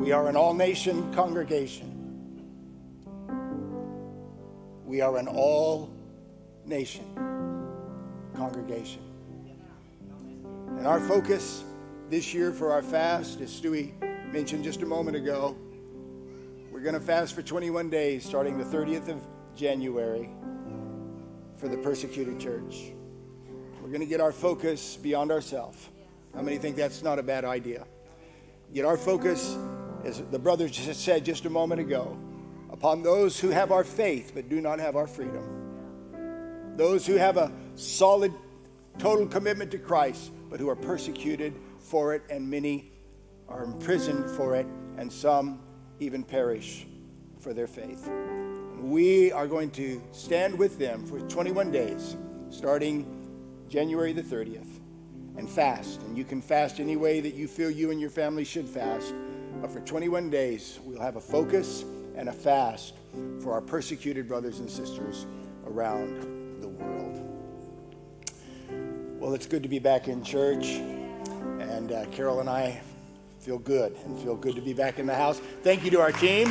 We are an all nation congregation. We are an all nation congregation. And our focus this year for our fast, as Stewie mentioned just a moment ago, we're going to fast for 21 days starting the 30th of January for the persecuted church. We're going to get our focus beyond ourselves. How many think that's not a bad idea? Get our focus, as the brother just said just a moment ago, upon those who have our faith but do not have our freedom. Those who have a solid, total commitment to Christ but who are persecuted for it, and many are imprisoned for it, and some even perish for their faith. We are going to stand with them for 21 days, starting January the 30th, and fast. And you can fast any way that you feel you and your family should fast. But for 21 days, we'll have a focus and a fast for our persecuted brothers and sisters around the world. Well, it's good to be back in church. And uh, Carol and I feel good and feel good to be back in the house. Thank you to our team.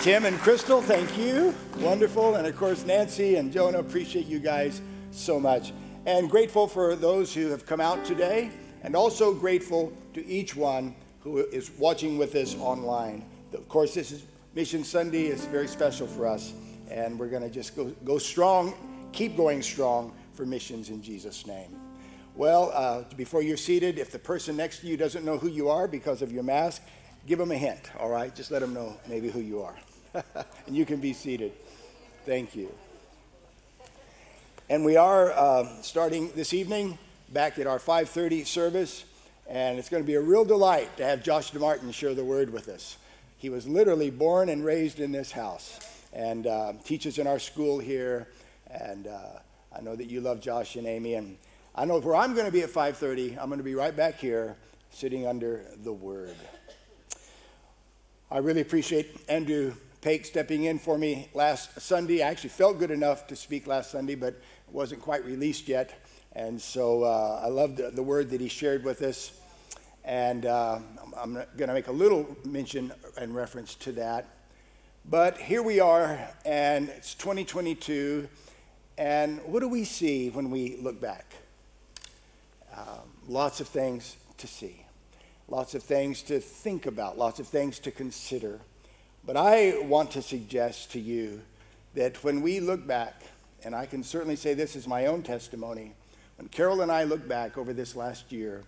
Tim and Crystal, thank you. Wonderful. And of course, Nancy and Jonah, appreciate you guys so much. And grateful for those who have come out today, and also grateful to each one who is watching with us online. Of course, this is Mission Sunday, it's very special for us. And we're going to just go, go strong, keep going strong for missions in Jesus' name. Well, uh, before you're seated, if the person next to you doesn't know who you are because of your mask, give them a hint, all right? Just let them know maybe who you are. and you can be seated. Thank you. And we are uh, starting this evening back at our 5:30 service, and it's going to be a real delight to have Josh DeMartin share the word with us. He was literally born and raised in this house, and uh, teaches in our school here. And uh, I know that you love Josh and Amy, and I know where I'm going to be at 5:30. I'm going to be right back here, sitting under the Word. I really appreciate Andrew Pake stepping in for me last Sunday. I actually felt good enough to speak last Sunday, but wasn't quite released yet. And so uh, I loved the, the, word that he shared with us. And uh, I'm going to make a little mention and reference to that. But here we are, and it's 2022. And what do we see when we look back? Um, lots of things to see, lots of things to think about, lots of things to consider. But I want to suggest to you that when we look back, and I can certainly say this is my own testimony, when Carol and I look back over this last year,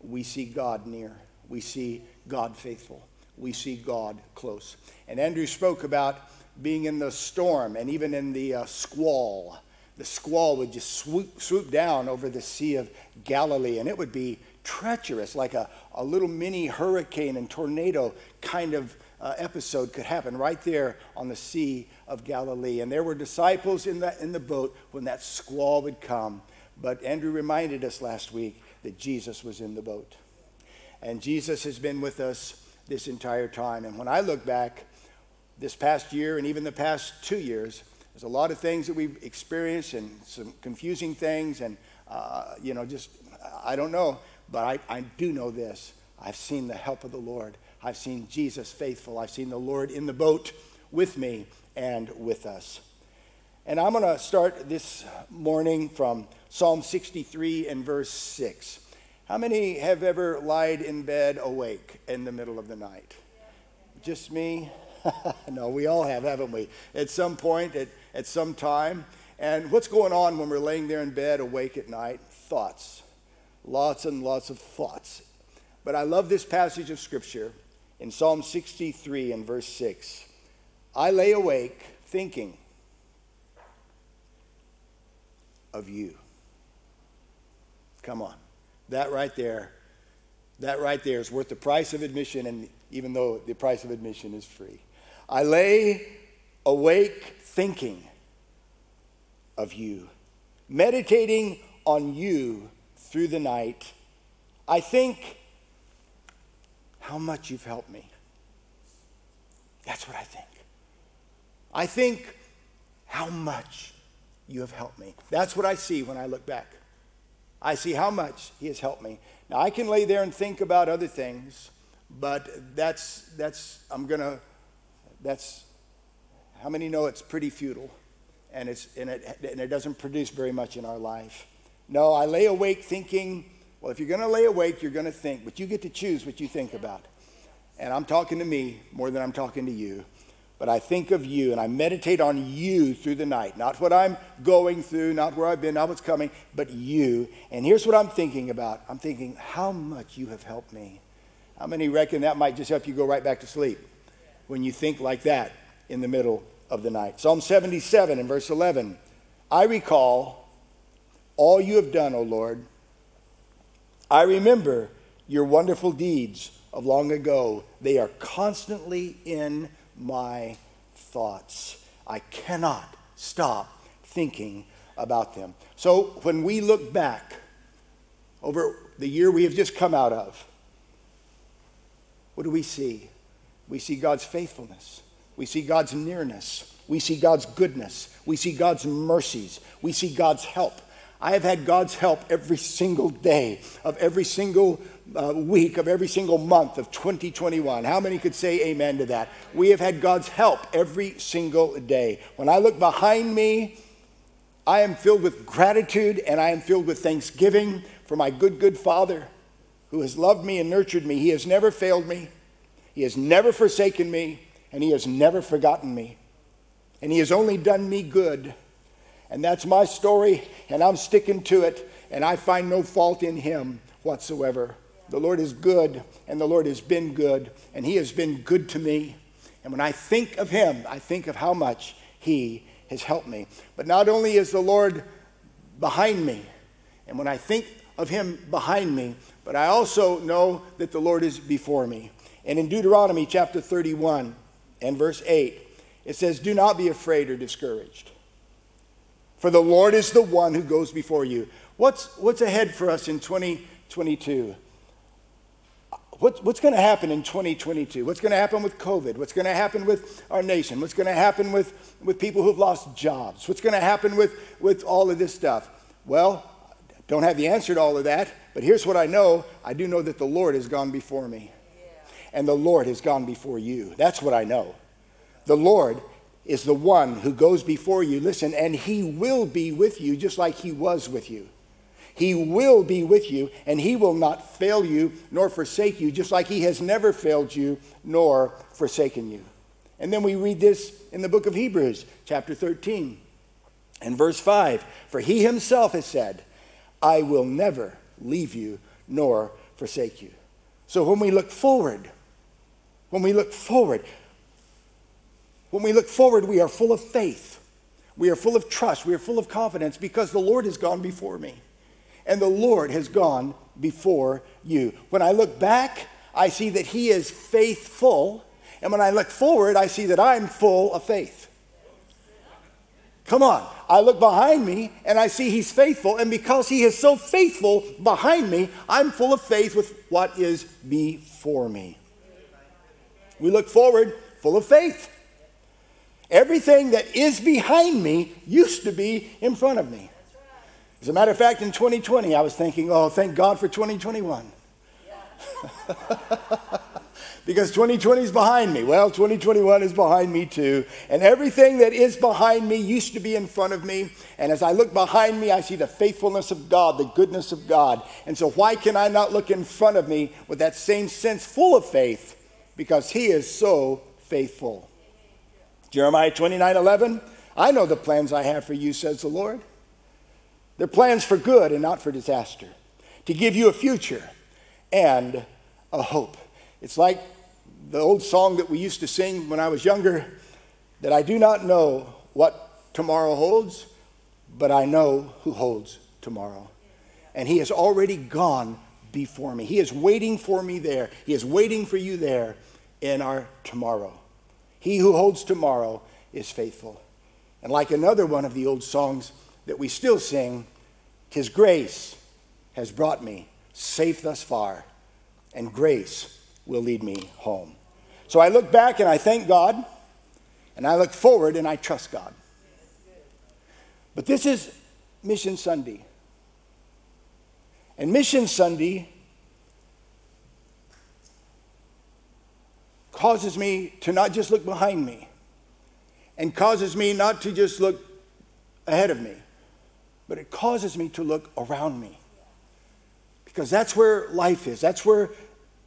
we see God near, we see God faithful, we see God close. And Andrew spoke about being in the storm and even in the uh, squall the squall would just swoop, swoop down over the Sea of Galilee, and it would be treacherous, like a, a little mini hurricane and tornado kind of uh, episode could happen right there on the Sea of Galilee. And there were disciples in the, in the boat when that squall would come. But Andrew reminded us last week that Jesus was in the boat. And Jesus has been with us this entire time. And when I look back this past year and even the past two years, there's a lot of things that we've experienced and some confusing things, and, uh, you know, just, I don't know. But I, I do know this I've seen the help of the Lord. I've seen Jesus faithful. I've seen the Lord in the boat with me and with us. And I'm going to start this morning from Psalm 63 and verse 6. How many have ever lied in bed awake in the middle of the night? Just me? no, we all have, haven't we? At some point, at, at some time. And what's going on when we're laying there in bed awake at night? Thoughts. Lots and lots of thoughts. But I love this passage of Scripture in Psalm 63 and verse 6. I lay awake thinking of you. Come on. That right there, that right there is worth the price of admission, and even though the price of admission is free. I lay awake thinking of you, meditating on you through the night. I think how much you've helped me. That's what I think. I think how much you have helped me. That's what I see when I look back. I see how much He has helped me. Now, I can lay there and think about other things, but that's, that's I'm to, that's, how many know it's pretty futile and, it's, and, it, and it doesn't produce very much in our life? No, I lay awake thinking, well, if you're to lay awake, you're to think, but you get to choose what you think about. And I'm talking to me more than I'm talking to you but I think of you and I meditate on you through the night. Not what I'm going through, not where I've been, not what's coming, but you. And here's what I'm thinking about I'm thinking how much you have helped me. How many reckon that might just help you go right back to sleep when you think like that in the middle of the night? Psalm 77 and verse 11 I recall all you have done, O Lord. I remember your wonderful deeds of long ago. They are constantly in my thoughts. I cannot stop thinking about them. So when we look back over the year we have just come out of, what do we see? We see God's faithfulness. We see God's nearness. We see God's goodness. We see God's mercies. We see God's help. I have had God's help every single day of every single uh, week of every single month of 2021. How many could say amen to that? We have had God's help every single day. When I look behind me, I am filled with gratitude and I am filled with thanksgiving for my good, good Father who has loved me and nurtured me. He has never failed me, He has never forsaken me, and He has never forgotten me. And He has only done me good. And that's my story, and I'm sticking to it, and I find no fault in Him whatsoever. The Lord is good, and the Lord has been good, and He has been good to me. And when I think of Him, I think of how much He has helped me. But not only is the Lord behind me, and when I think of Him behind me, but I also know that the Lord is before me. And in Deuteronomy chapter 31 and verse 8, it says, Do not be afraid or discouraged, for the Lord is the one who goes before you. What's, what's ahead for us in 2022? What, what's going to happen in 2022? What's going to happen with COVID? What's going to happen with our nation? What's going to happen with, with people who've lost jobs? What's going to happen with, with all of this stuff? Well, don't have the answer to all of that, but here's what I know I do know that the Lord has gone before me, and the Lord has gone before you. That's what I know. The Lord is the one who goes before you. Listen, and He will be with you just like He was with you. He will be with you, and He will not fail you nor forsake you, just like He has never failed you nor forsaken you. And then we read this in the book of Hebrews, chapter 13, and verse 5 For He Himself has said, I will never leave you nor forsake you. So when we look forward, when we look forward, when we look forward, we are full of faith. We are full of trust. We are full of confidence because the Lord has gone before me and the Lord has gone before you. When I look back, I see that He is faithful, and when I look forward, I see that I'm full of faith. Come on. I look behind me and I see he's faithful. And because he is so faithful behind me, I'm full of faith with what is before me. We look forward full of faith. Everything that is behind me used to be in front of me. As a matter of fact, in 2020, I was thinking, oh, thank God for 2021. Yeah. because 2020 is behind me. Well, 2021 is behind me too. And everything that is behind me used to be in front of me. And as I look behind me, I see the faithfulness of God, the goodness of God. And so, why can I not look in front of me with that same sense full of faith? Because He is so faithful. Jeremiah 29 11, I know the plans I have for you, says the Lord they're plans for good and not for disaster, to give you a future and a hope. It's like the old song that we used to sing when I was younger that I do not know what tomorrow holds, but I know who holds tomorrow. And He has already gone before me. He is waiting for me there. He is waiting for you there in our tomorrow. He who holds tomorrow is faithful. And like another one of the old songs, that we still sing, His grace has brought me safe thus far, and grace will lead me home. So I look back and I thank God, and I look forward and I trust God. But this is Mission Sunday. And Mission Sunday causes me to not just look behind me and causes me not to just look ahead of me, but it causes me to look around me. Because that's where life is. That's where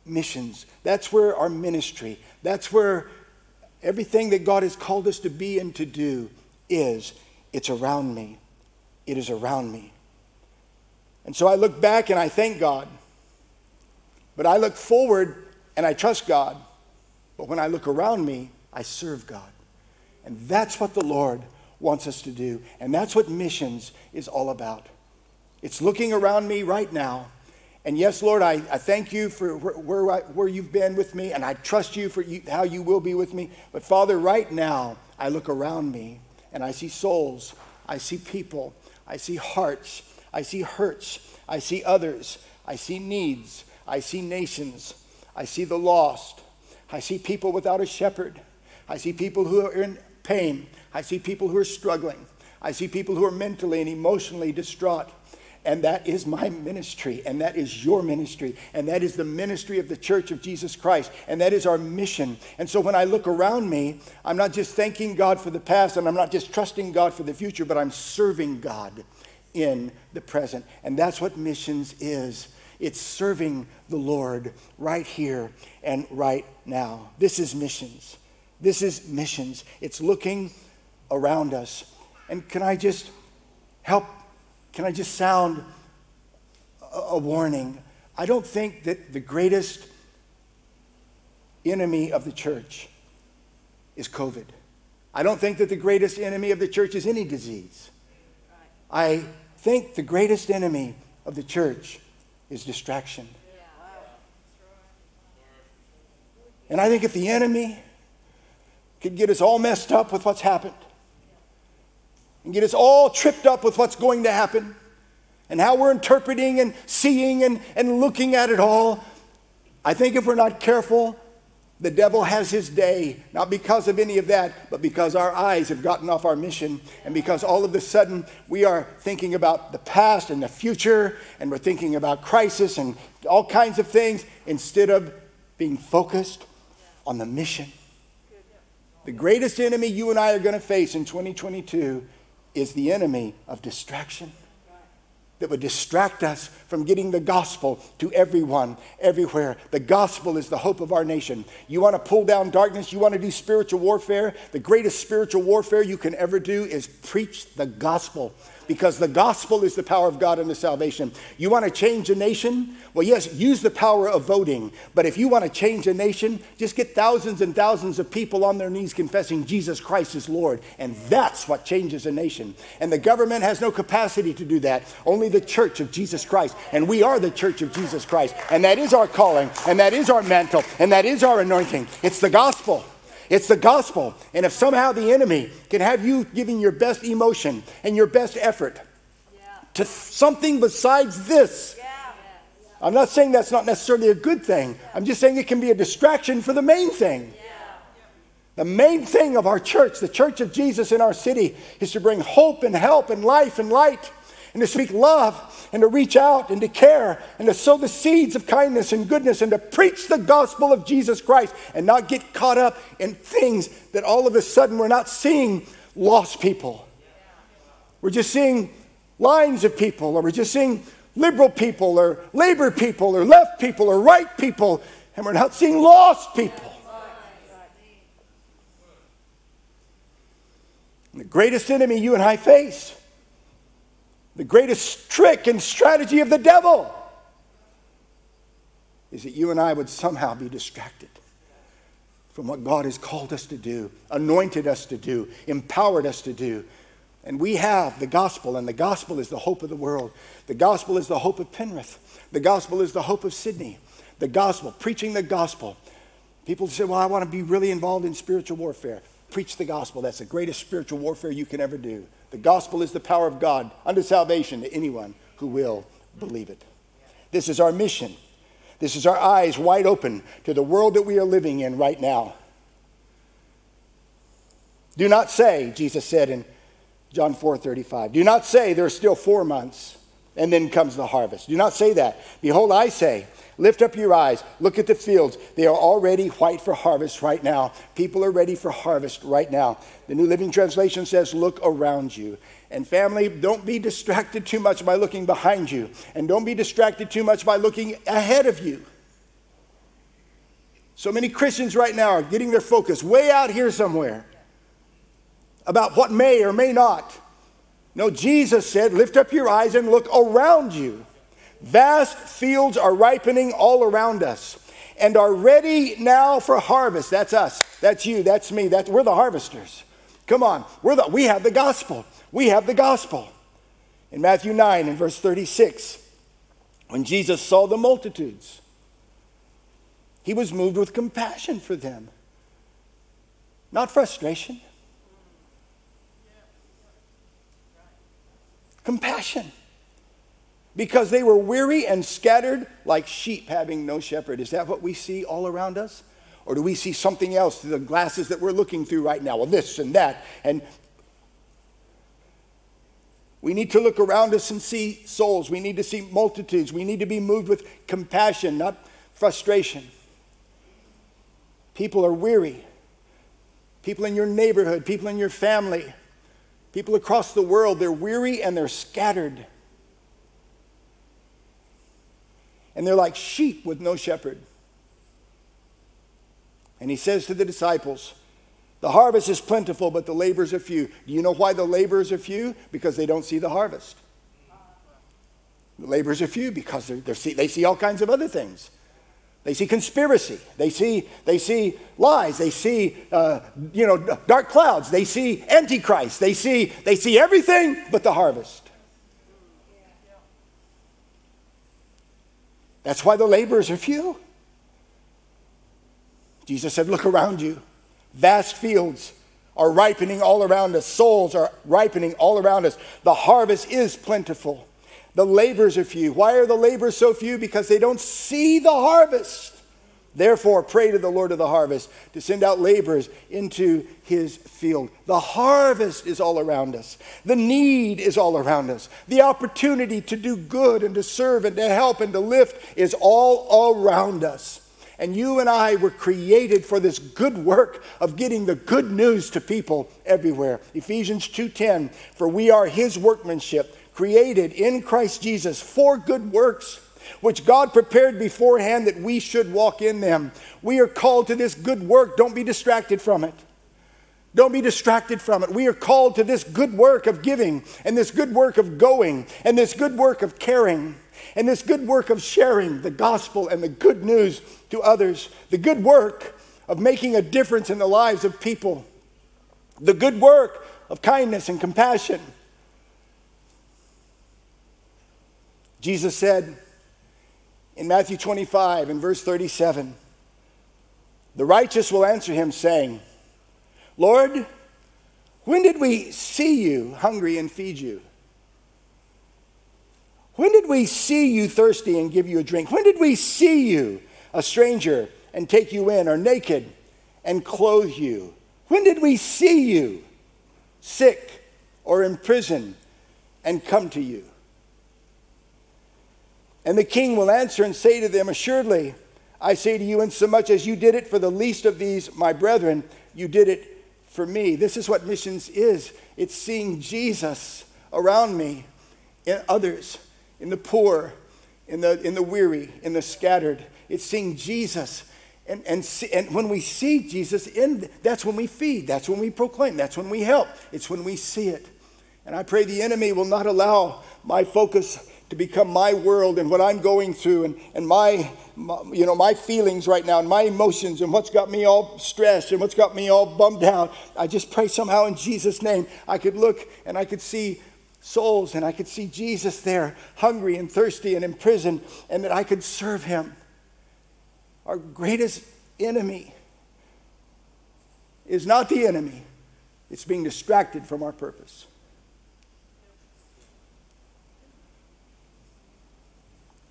missions, that's where our ministry, that's where everything that God has called us to be and to do is. It's around me. It is around me. And so I look back and I thank God. But I look forward and I trust God. But when I look around me, I serve God. And that's what the Lord wants us to do. And that's what missions is all about. It's looking around me right now. And yes, Lord, I, I thank you for where, where, where you've been with me, and I trust you for you, how you will be with me. But Father, right now, I look around me and I see souls, I see people, I see hearts, I see hurts, I see others, I see needs, I see nations, I see the lost, I see people without a shepherd, I see people who are in pain, I see people who are struggling. I see people who are mentally and emotionally distraught. And that is my ministry, and that is your ministry, and that is the ministry of the Church of Jesus Christ, and that is our mission. And so when I look around me, I'm not just thanking God for the past, and I'm not just trusting God for the future, but I'm serving God in the present. And that's what missions is it's serving the Lord right here and right now. This is missions. This is missions. It's looking around us. And can I just help? Can I just sound a, a warning? I don't think that the greatest enemy of the church is COVID. I don't think that the greatest enemy of the church is any disease. I think the greatest enemy of the church is distraction. And I think if the enemy could get us all messed up with what's happened, and get us all tripped up with what's going to happen and how we're interpreting and seeing and, and looking at it all. I think if we're not careful, the devil has his day, not because of any of that, but because our eyes have gotten off our mission, and because all of a sudden we are thinking about the past and the future, and we're thinking about crisis and all kinds of things instead of being focused on the mission. The greatest enemy you and I are going to face in 2022 is the enemy of distraction that would distract us from getting the gospel to everyone, everywhere. The gospel is the hope of our nation. You want to pull down darkness, you want to do spiritual warfare. The greatest spiritual warfare you can ever do is preach the gospel because the gospel is the power of God and the salvation. You want to change a nation? Well, yes, use the power of voting. But if you want to change a nation, just get thousands and thousands of people on their knees confessing Jesus Christ is Lord. And that's what changes a nation. And the government has no capacity to do that. Only the church of Jesus Christ. And we are the church of Jesus Christ. And that is our calling. And that is our mantle. And that is our anointing. It's the gospel. It's the gospel. And if somehow the enemy can have you giving your best emotion and your best effort yeah. to something besides this, yeah. I'm not saying that's not necessarily a good thing. I'm just saying it can be a distraction for the main thing. The main thing of our church, the church of Jesus in our city, is to bring hope and help and life and light and to speak love and to reach out and to care and to sow the seeds of kindness and goodness and to preach the gospel of Jesus Christ and not get caught up in things that all of a sudden we're not seeing lost people. We're just seeing lines of people, or we're just seeing liberal people, or labor people, or left people, or right people, and we're not seeing lost people. And the greatest enemy you and I face the greatest trick and strategy of the devil is that you and I would somehow be distracted from what God has called us to do, anointed us to do, empowered us to do. And we have the gospel, and the gospel is the hope of the world. The gospel is the hope of Penrith. The gospel is the hope of Sydney. The gospel, preaching the gospel. People say, Well, I want to be really involved in spiritual warfare. Preach the gospel. That's the greatest spiritual warfare you can ever do. The gospel is the power of God unto salvation to anyone who will believe it. This is our mission. This is our eyes wide open to the world that we are living in right now. Do not say, Jesus said in John 4 35, do not say there's still four months. And then comes the harvest. Do not say that. Behold, I say, lift up your eyes, look at the fields. They are already white for harvest right now. People are ready for harvest right now. The New Living Translation says, look around you. And family, don't be distracted too much by looking behind you, and don't be distracted too much by looking ahead of you. So many Christians right now are getting their focus way out here somewhere about what may or may not. No, Jesus said, Lift up your eyes and look around you. Vast fields are ripening all around us and are ready now for harvest. That's us. That's you. That's me. That's, we're the harvesters. Come on. We're the, we have the gospel. We have the gospel. In Matthew 9 and verse 36, when Jesus saw the multitudes, he was moved with compassion for them, not frustration. Compassion. Because they were weary and scattered like sheep having no shepherd. Is that what we see all around us? Or do we see something else through the glasses that we're looking through right now? Well, this and that. And we need to look around us and see souls. We need to see multitudes. We need to be moved with compassion, not frustration. People are weary. People in your neighborhood, people in your family, people across the world, they're weary and they're scattered. And they're like sheep with no shepherd. And he says to the disciples, The harvest is plentiful, but the laborers are few. Do you know why the laborers are few? Because they don't see the harvest. The laborers are few because they're, they're see, they see all kinds of other things. They see conspiracy. They see, they see lies. They see, uh, you know, dark clouds. They see antichrist. They see, they see everything but the harvest. That's why the laborers are few. Jesus said, Look around you. Vast fields are ripening all around us, souls are ripening all around us. The harvest is plentiful. The laborers are few. Why are the laborers so few? Because they don't see the harvest. Therefore, pray to the Lord of the harvest to send out laborers into his field. The harvest is all around us. The need is all around us. The opportunity to do good and to serve and to help and to lift is all around us. And you and I were created for this good work of getting the good news to people everywhere. Ephesians 2:10, for we are his workmanship, created in Christ Jesus for good works which God prepared beforehand that we should walk in them. We are called to this good work. Don't be distracted from it. Don't be distracted from it. We are called to this good work of giving, and this good work of going, and this good work of caring, and this good work of sharing the gospel and the good news to others. The good work of making a difference in the lives of people. The good work of kindness and compassion. Jesus said, in Matthew 25 and verse 37. The righteous will answer him, saying, Lord, when did we see you hungry and feed you? When did we see you thirsty and give you a drink? When did we see you a stranger and take you in, or naked and clothe you? When did we see you sick or in prison and come to you? And the king will answer and say to them, Assuredly, I say to you, insomuch as you did it for the least of these, my brethren, you did it for me. This is what missions is it's seeing Jesus around me, in others, in the poor, in the, in the weary, in the scattered. It's seeing Jesus. And, and, see, and when we see Jesus, in, that's when we feed, that's when we proclaim, that's when we help, it's when we see it. And I pray the enemy will not allow my focus to become my world and what I'm going through and, and my, my, you know, my feelings right now and my emotions and what's got me all stressed and what's got me all bummed out. I just pray somehow in Jesus' name I could look and I could see souls and I could see Jesus there, hungry and thirsty and in prison, and that I could serve him. Our greatest enemy is not the enemy, it's being distracted from our purpose.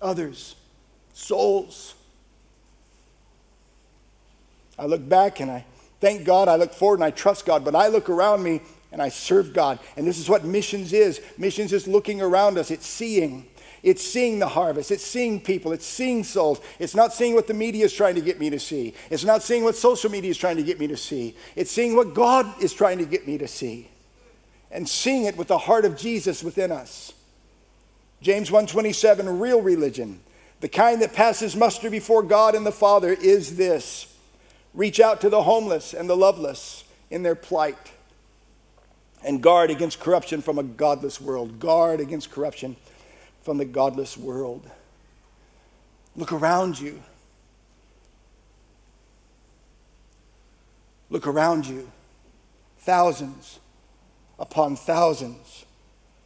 Others, souls. I look back and I thank God, I look forward and I trust God, but I look around me and I serve God. And this is what missions is missions is looking around us, it's seeing. It's seeing the harvest. It's seeing people. It's seeing souls. It's not seeing what the media is trying to get me to see. It's not seeing what social media is trying to get me to see. It's seeing what God is trying to get me to see. And seeing it with the heart of Jesus within us. James 1:27 real religion, the kind that passes muster before God and the Father is this. Reach out to the homeless and the loveless in their plight and guard against corruption from a godless world. Guard against corruption from the godless world. Look around you. Look around you. Thousands upon thousands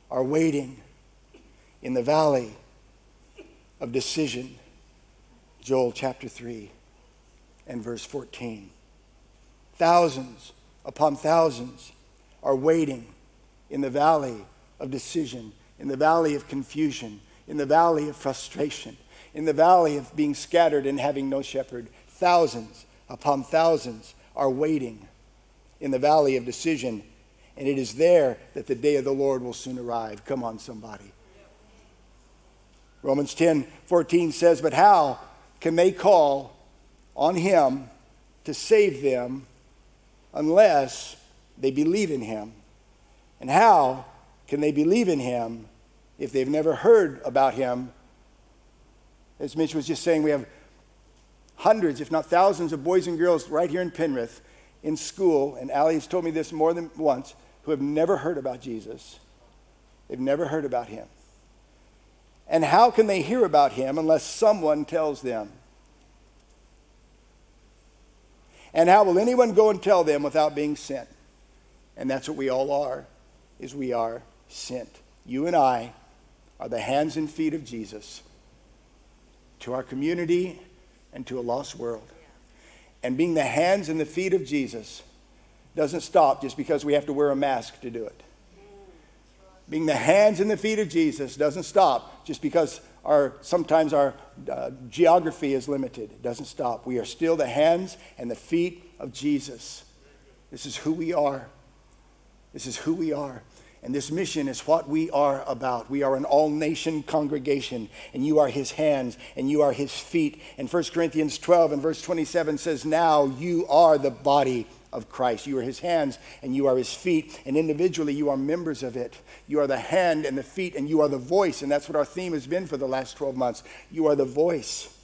are waiting in the valley of decision. Joel chapter 3 and verse 14. Thousands upon thousands are waiting in the valley of decision, in the valley of confusion, in the valley of frustration, in the valley of being scattered and having no shepherd. Thousands upon thousands are waiting in the valley of decision, and it is there that the day of the Lord will soon arrive. Come on, somebody. Romans 10 14 says, But how can they call on him to save them unless they believe in him. And how can they believe in him if they've never heard about him? As Mitch was just saying, we have hundreds, if not thousands, of boys and girls right here in Penrith in school, and Ali has told me this more than once, who have never heard about Jesus. They've never heard about him. And how can they hear about him unless someone tells them? And how will anyone go and tell them without being sent? And that's what we all are, is we are sent. You and I are the hands and feet of Jesus to our community and to a lost world. And being the hands and the feet of Jesus doesn't stop just because we have to wear a mask to do it. Being the hands and the feet of Jesus doesn't stop just because our, sometimes our uh, geography is limited. It doesn't stop. We are still the hands and the feet of Jesus. This is who we are. This is who we are. And this mission is what we are about. We are an all nation congregation, and you are his hands and you are his feet. And 1 Corinthians 12 and verse 27 says, Now you are the body of Christ. You are his hands and you are his feet. And individually, you are members of it. You are the hand and the feet, and you are the voice. And that's what our theme has been for the last 12 months. You are the voice.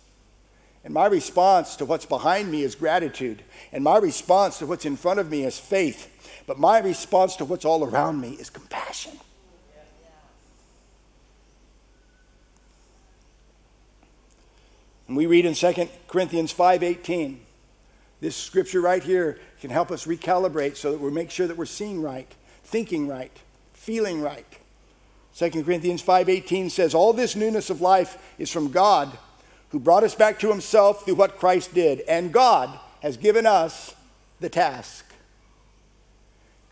And my response to what's behind me is gratitude. And my response to what's in front of me is faith. But my response to what's all around me is compassion. And we read in 2 Corinthians 5:18. This scripture right here can help us recalibrate so that we make sure that we're seeing right, thinking right, feeling right. 2 Corinthians 5:18 says, "All this newness of life is from God, who brought us back to himself through what Christ did, and God has given us the task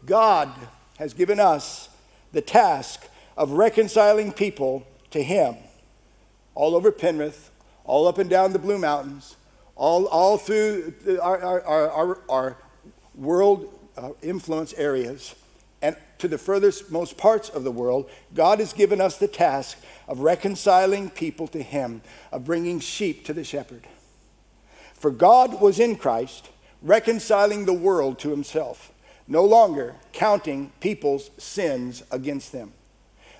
God has given us the task of reconciling people to Him all over Penrith, all up and down the Blue Mountains, all, all through our, our, our, our world uh, influence areas, and to the furthest most parts of the world, God has given us the task of reconciling people to Him, of bringing sheep to the shepherd. For God was in Christ, reconciling the world to Himself no longer counting people's sins against them.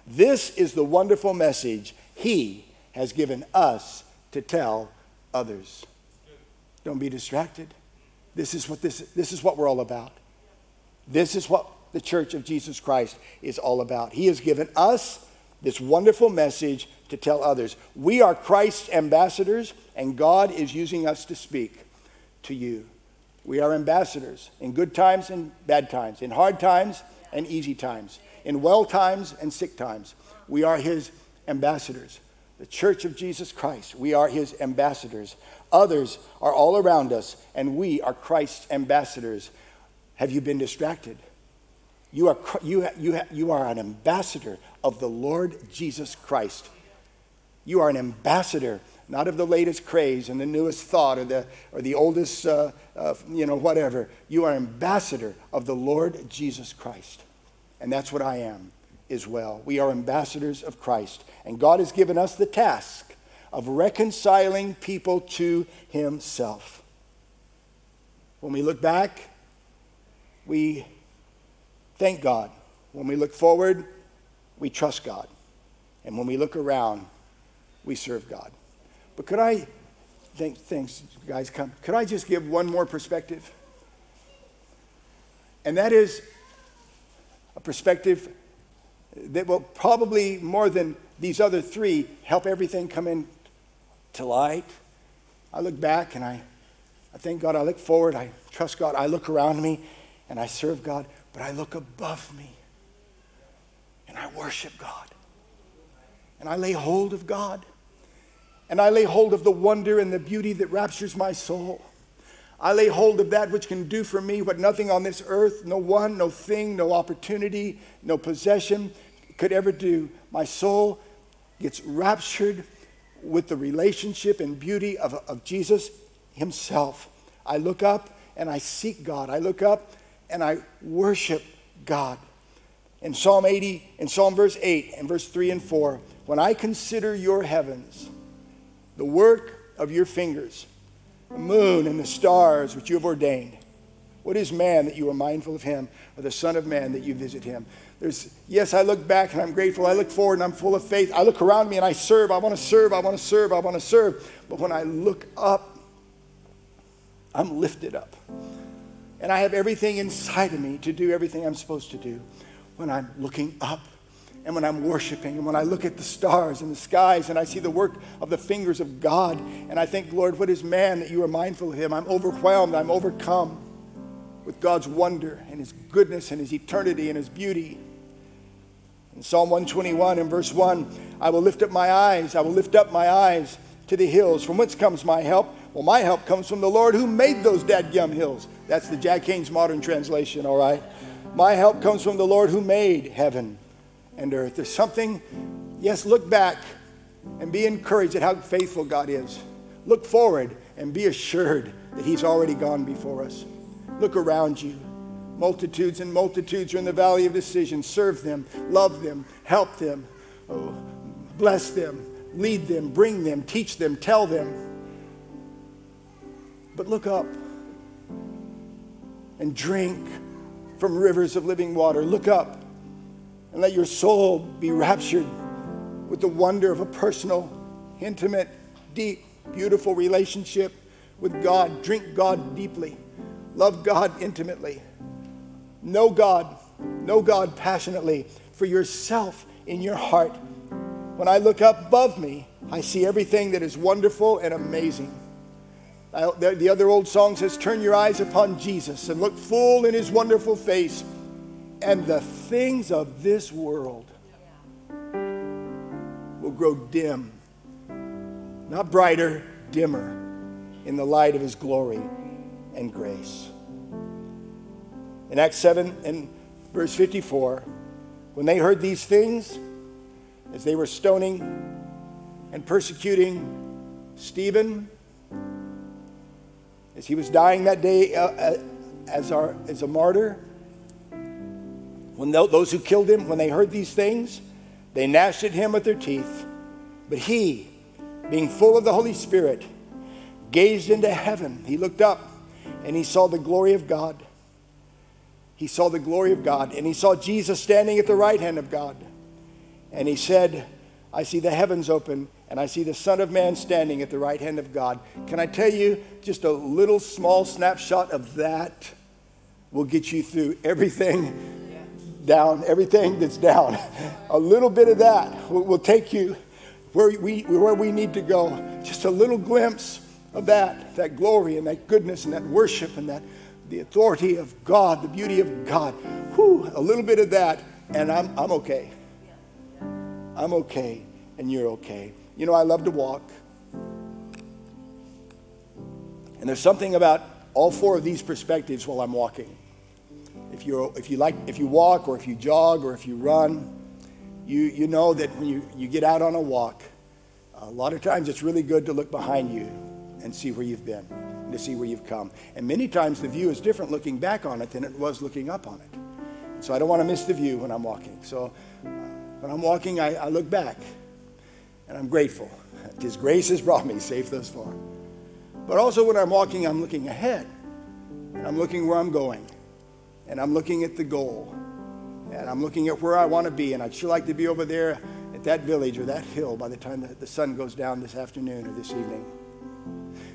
This is the wonderful message He has given us to tell others. Don't be distracted. This is what, this, this is what we're all about. This is what the church of Jesus Christ is all about. He has given us this wonderful message to tell others. We are Christ's ambassadors, and God is using us to speak to you. We are ambassadors in good times and bad times, in hard times and easy times, in well times and sick times. We are his ambassadors. The church of Jesus Christ, we are his ambassadors. Others are all around us, and we are Christ's ambassadors. Have you been distracted? You are, you, you, you are an ambassador of the Lord Jesus Christ. You are an ambassador not of the latest craze and the newest thought or the, or the oldest, uh, uh, you know, whatever. You are ambassador of the Lord Jesus Christ. And that's what I am, as well. We are ambassadors of Christ, and God has given us the task of reconciling people to Himself. When we look back, we thank God. When we look forward, we trust God. And when we look around, we serve God. But could I, think, thanks, guys, come. Could I just give one more perspective? And that is a perspective that will probably more than these other three help everything come in to light. I look back and I, I thank God. I look forward. I trust God. I look around me and I serve God. But I look above me and I worship God. And I lay hold of God. And I lay hold of the wonder and the beauty that raptures my soul. I lay hold of that which can do for me what nothing on this earth, no one, no thing, no opportunity, no possession could ever do. My soul gets raptured with the relationship and beauty of, of Jesus Himself. I look up and I seek God. I look up and I worship God. In Psalm 80, in Psalm verse 8 and verse 3 and 4, when I consider your heavens, the work of your fingers, the moon and the stars which you have ordained, what is man that you are mindful of him, or the Son of Man that you visit him? There's, yes, I look back and I'm grateful. I look forward and I'm full of faith. I look around me and I serve. I want to serve. I want to serve. I want to serve. But when I look up, I'm lifted up. And I have everything inside of me to do everything I'm supposed to do when I'm looking up and when I'm worshiping and when I look at the stars and the skies and I see the work of the fingers of God and I think, Lord, what is man that you are mindful of him? I'm overwhelmed, I'm overcome with God's wonder and his goodness and his eternity and his beauty. In Psalm 121 in verse 1, I will lift up my eyes, I will lift up my eyes to the hills. From whence comes my help? Well, my help comes from the Lord who made those dadgum hills. That's the Jack Hanes modern translation, all right? My help comes from the Lord who made heaven and earth. There's something, yes, look back and be encouraged at how faithful God is. Look forward and be assured that He's already gone before us. Look around you. Multitudes and multitudes are in the valley of decision. Serve them, love them, help them, oh, bless them, lead them, bring them, teach them, tell them. But look up and drink from rivers of living water. Look up and let your soul be raptured with the wonder of a personal, intimate, deep, beautiful relationship with God. Drink God deeply, love God intimately, know God, know God passionately for yourself in your heart. When I look up above me, I see everything that is wonderful and amazing. The other old song says, Turn your eyes upon Jesus and look full in his wonderful face, and the things of this world will grow dim, not brighter, dimmer, in the light of his glory and grace. In Acts 7 and verse 54, when they heard these things, as they were stoning and persecuting Stephen, as he was dying that day uh, uh, as, our, as a martyr, when those who killed him, when they heard these things, they gnashed at him with their teeth. But he, being full of the Holy Spirit, gazed into heaven. He looked up and he saw the glory of God. He saw the glory of God and he saw Jesus standing at the right hand of God. And he said, I see the heavens open and I see the Son of Man standing at the right hand of God. Can I tell you just a little small snapshot of that will get you through everything down, everything that's down. A little bit of that will, take you where we, where we need to go. Just a little glimpse of that, that glory and that goodness and that worship and that the authority of God, the beauty of God. Whew, a little bit of that, and I'm, I'm okay. I'm okay, and you're okay. You know, I love to walk. And there's something about all four of these perspectives while I'm walking. If, you're, if you like, if you walk or if you jog or if you run, you, you know that when you, you get out on a walk, a lot of times it's really good to look behind you and see where you've been, and to see where you've come. And many times the view is different looking back on it than it was looking up on it. So I don't want to miss the view when I'm walking. So uh, when I'm walking, I, I look back and I'm grateful. His grace has brought me safe thus far. But also when I'm walking, I'm looking ahead. And I'm looking where I'm going. And I'm looking at the goal. And I'm looking at where I want to be. And I'd sure like to be over there at that village or that hill by the time the, the sun goes down this afternoon or this evening.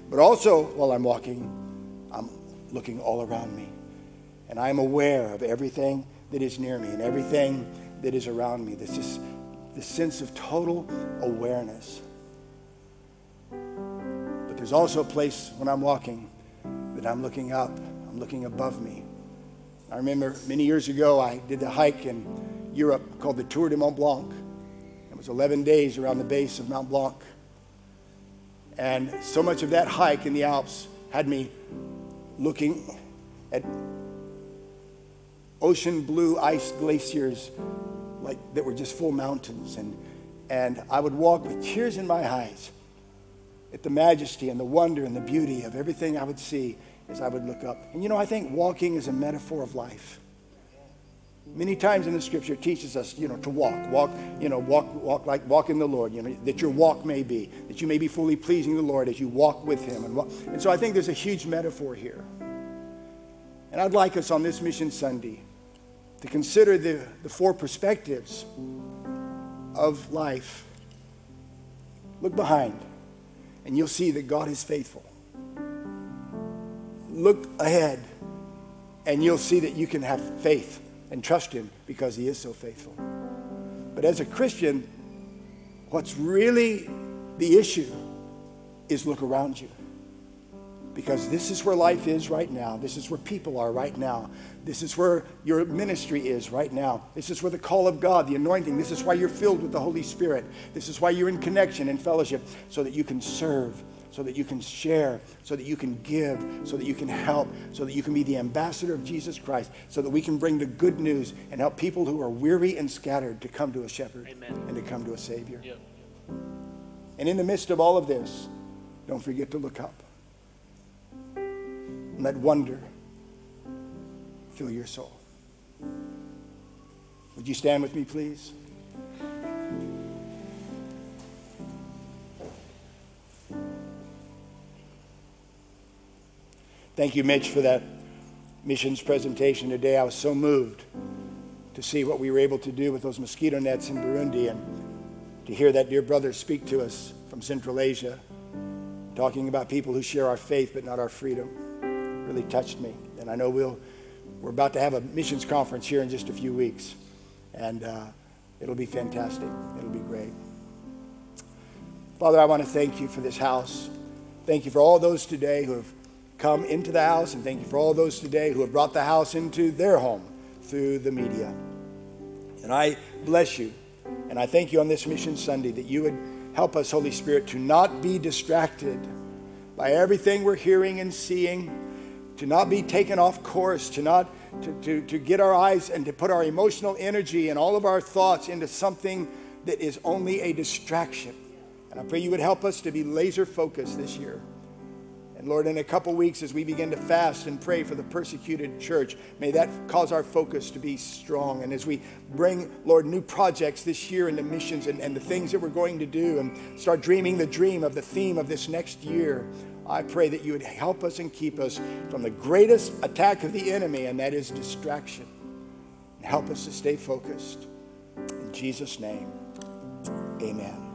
But also, while I'm walking, I'm looking all around me. And I'm aware of everything that is near me and everything that is around me. This is the sense of total awareness. But there's also a place when I'm walking that I'm looking up, I'm looking above me. I remember many years ago, I did a hike in Europe called the Tour de Mont Blanc. It was 11 days around the base of Mont Blanc. And so much of that hike in the Alps had me looking at ocean blue ice glaciers like that were just full mountains and and I would walk with tears in my eyes at the majesty and the wonder and the beauty of everything I would see as I would look up. And you know, I think walking is a metaphor of life. Many times in the scripture it teaches us, you know, to walk, walk, you know, walk, walk like walk in the Lord, you know, that your walk may be, that you may be fully pleasing the Lord as you walk with Him. And, walk. and so I think there's a huge metaphor here. And I'd like us on this Mission Sunday to consider the, the four perspectives of life. Look behind, and you'll see that God is faithful. Look ahead, and you'll see that you can have faith and trust Him because He is so faithful. But as a Christian, what's really the issue is look around you. Because this is where life is right now. This is where people are right now. This is where your ministry is right now. This is where the call of God, the anointing, this is why you're filled with the Holy Spirit. This is why you're in connection and fellowship so that you can serve, so that you can share, so that you can give, so that you can help, so that you can be the ambassador of Jesus Christ, so that we can bring the good news and help people who are weary and scattered to come to a shepherd Amen. and to come to a Savior. Yep. And in the midst of all of this, don't forget to look up. And let wonder fill your soul. Would you stand with me, please? Thank you, Mitch, for that missions presentation today. I was so moved to see what we were able to do with those mosquito nets in Burundi and to hear that dear brother speak to us from Central Asia, talking about people who share our faith but not our freedom. Really touched me. And I know we'll, we're about to have a missions conference here in just a few weeks. And uh, it'll be fantastic. It'll be great. Father, I want to thank you for this house. Thank you for all those today who have come into the house, and thank you for all those today who have brought the house into their home through the media. And I bless you, and I thank you on this Mission Sunday that you would help us, Holy Spirit, to not be distracted by everything we're hearing and seeing, to not be taken off course, to not to, to, to get our eyes and to put our emotional energy and all of our thoughts into something that is only a distraction. And I pray you would help us to be laser focused this year. And Lord, in a couple weeks, as we begin to fast and pray for the persecuted church, may that cause our focus to be strong. And as we bring, Lord, new projects this year into missions and, and the things that we're going to do and start dreaming the dream of the theme of this next year, I pray that you would help us and keep us from the greatest attack of the enemy, and that is distraction. And help us to stay focused. In Jesus' name, amen.